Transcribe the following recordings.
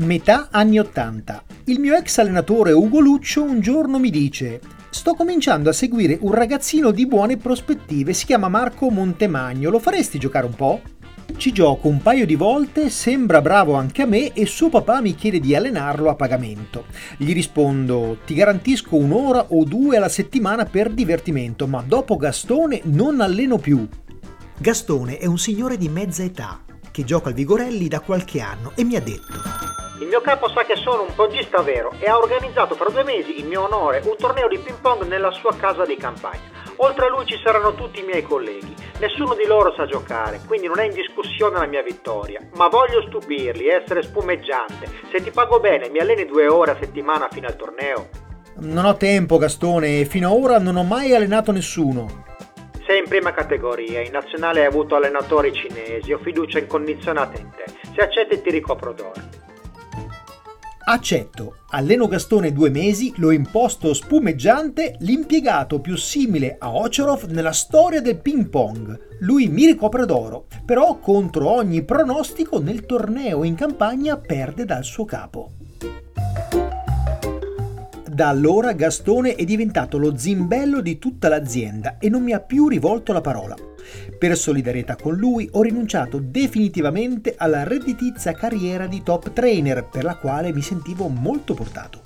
Metà anni 80. Il mio ex allenatore Ugo Luccio un giorno mi dice Sto cominciando a seguire un ragazzino di buone prospettive, si chiama Marco Montemagno, lo faresti giocare un po'? Ci gioco un paio di volte, sembra bravo anche a me e suo papà mi chiede di allenarlo a pagamento. Gli rispondo, ti garantisco un'ora o due alla settimana per divertimento, ma dopo Gastone non alleno più. Gastone è un signore di mezza età che gioca al Vigorelli da qualche anno e mi ha detto il mio capo sa che sono un poggista vero e ha organizzato fra due mesi in mio onore un torneo di ping pong nella sua casa di campagna. Oltre a lui ci saranno tutti i miei colleghi. Nessuno di loro sa giocare, quindi non è in discussione la mia vittoria. Ma voglio stupirli, essere spumeggiante. Se ti pago bene, mi alleni due ore a settimana fino al torneo. Non ho tempo, Gastone, e fino ad ora non ho mai allenato nessuno. Sei in prima categoria, in nazionale hai avuto allenatori cinesi, ho fiducia incondizionata in te. Se accetti ti ricopro d'oro. Accetto, alleno Gastone due mesi, lo imposto spumeggiante, l'impiegato più simile a Ocerov nella storia del ping pong. Lui mi ricopre d'oro, però contro ogni pronostico nel torneo in campagna perde dal suo capo. Da allora Gastone è diventato lo zimbello di tutta l'azienda e non mi ha più rivolto la parola. Per solidarietà con lui ho rinunciato definitivamente alla redditizia carriera di top trainer per la quale mi sentivo molto portato.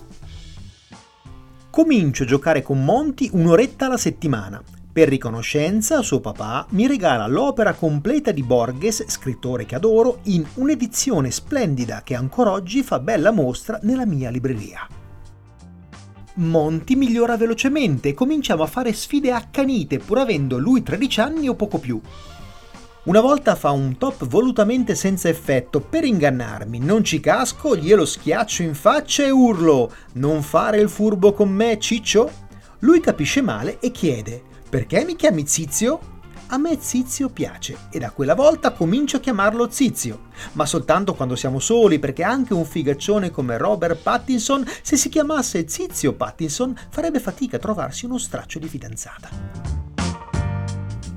Comincio a giocare con Monti un'oretta alla settimana. Per riconoscenza, suo papà mi regala l'opera completa di Borges, scrittore che adoro, in un'edizione splendida che ancora oggi fa bella mostra nella mia libreria. Monty migliora velocemente e cominciamo a fare sfide accanite pur avendo lui 13 anni o poco più. Una volta fa un top volutamente senza effetto per ingannarmi, non ci casco, glielo schiaccio in faccia e urlo: Non fare il furbo con me, ciccio? Lui capisce male e chiede: Perché mi chiami Zizio? A me Zizio piace e da quella volta comincio a chiamarlo Zizio, ma soltanto quando siamo soli perché anche un figaccione come Robert Pattinson, se si chiamasse Zizio Pattinson, farebbe fatica a trovarsi uno straccio di fidanzata.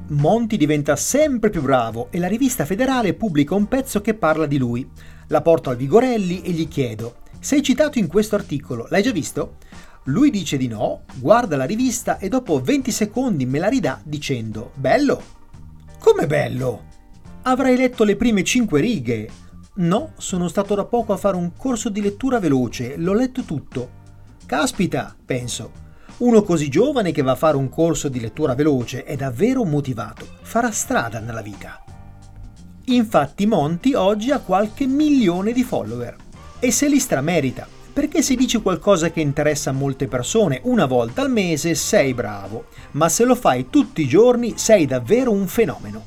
Monty diventa sempre più bravo e la rivista federale pubblica un pezzo che parla di lui. La porto al Vigorelli e gli chiedo: Sei citato in questo articolo, l'hai già visto? Lui dice di no, guarda la rivista e dopo 20 secondi me la ridà dicendo Bello? Come bello? Avrai letto le prime 5 righe. No, sono stato da poco a fare un corso di lettura veloce, l'ho letto tutto. Caspita, penso. Uno così giovane che va a fare un corso di lettura veloce è davvero motivato, farà strada nella vita. Infatti Monty oggi ha qualche milione di follower e se li stramerita perché se dici qualcosa che interessa molte persone una volta al mese sei bravo, ma se lo fai tutti i giorni sei davvero un fenomeno.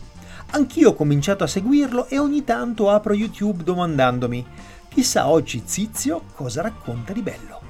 Anch'io ho cominciato a seguirlo e ogni tanto apro YouTube domandandomi, chissà oggi Zizio cosa racconta di bello.